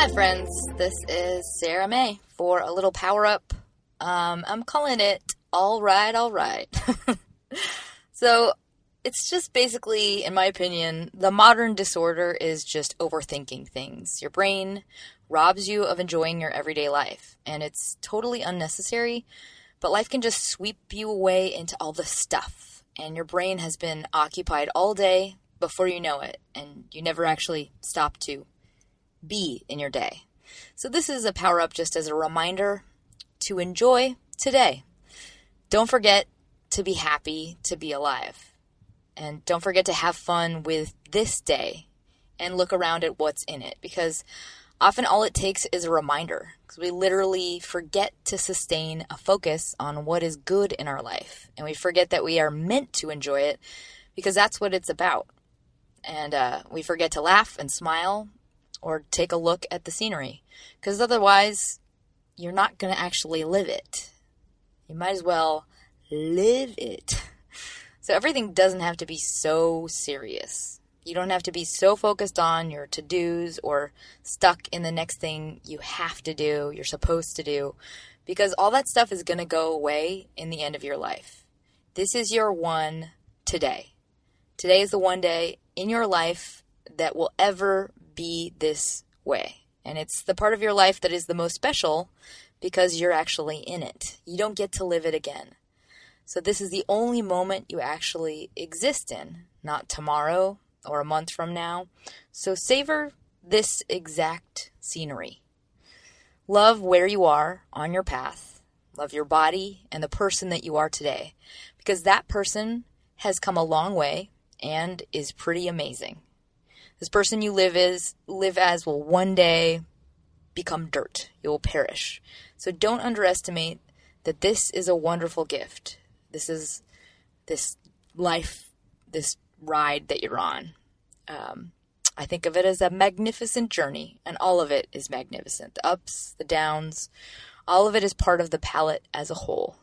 Hi, friends. This is Sarah May for a little power up. Um, I'm calling it All Right, All Right. so, it's just basically, in my opinion, the modern disorder is just overthinking things. Your brain robs you of enjoying your everyday life, and it's totally unnecessary, but life can just sweep you away into all the stuff, and your brain has been occupied all day before you know it, and you never actually stop to be in your day. So, this is a power up just as a reminder to enjoy today. Don't forget to be happy to be alive. And don't forget to have fun with this day and look around at what's in it because often all it takes is a reminder because we literally forget to sustain a focus on what is good in our life and we forget that we are meant to enjoy it because that's what it's about. And uh, we forget to laugh and smile or take a look at the scenery because otherwise you're not going to actually live it. You might as well live it. So everything doesn't have to be so serious. You don't have to be so focused on your to dos or stuck in the next thing you have to do, you're supposed to do, because all that stuff is going to go away in the end of your life. This is your one today. Today is the one day in your life that will ever be this way. And it's the part of your life that is the most special because you're actually in it. You don't get to live it again. So, this is the only moment you actually exist in, not tomorrow or a month from now. So, savor this exact scenery. Love where you are on your path. Love your body and the person that you are today because that person has come a long way and is pretty amazing. This person you live as live as will one day become dirt. You will perish. So don't underestimate that this is a wonderful gift. This is this life, this ride that you're on. Um, I think of it as a magnificent journey, and all of it is magnificent. The ups, the downs, all of it is part of the palette as a whole.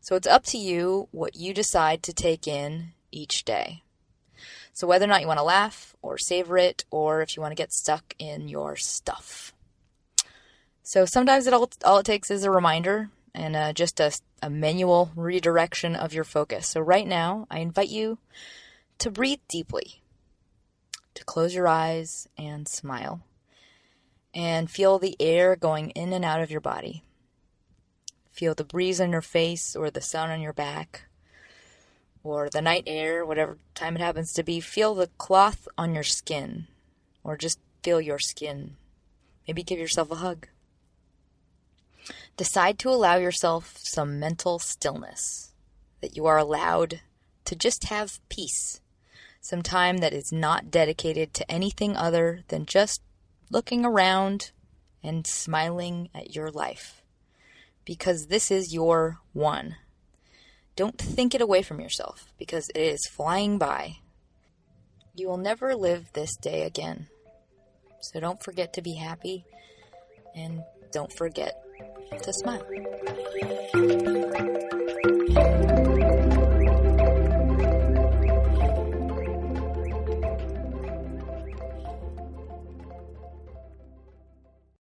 So it's up to you what you decide to take in each day. So whether or not you want to laugh or savor it, or if you want to get stuck in your stuff. So sometimes it all, all it takes is a reminder and uh, just a, a manual redirection of your focus. So right now, I invite you to breathe deeply, to close your eyes and smile, and feel the air going in and out of your body. Feel the breeze on your face or the sun on your back or the night air, whatever time it happens to be. Feel the cloth on your skin or just feel your skin. Maybe give yourself a hug. Decide to allow yourself some mental stillness, that you are allowed to just have peace, some time that is not dedicated to anything other than just looking around and smiling at your life. Because this is your one. Don't think it away from yourself because it is flying by. You will never live this day again. So don't forget to be happy and don't forget to smile.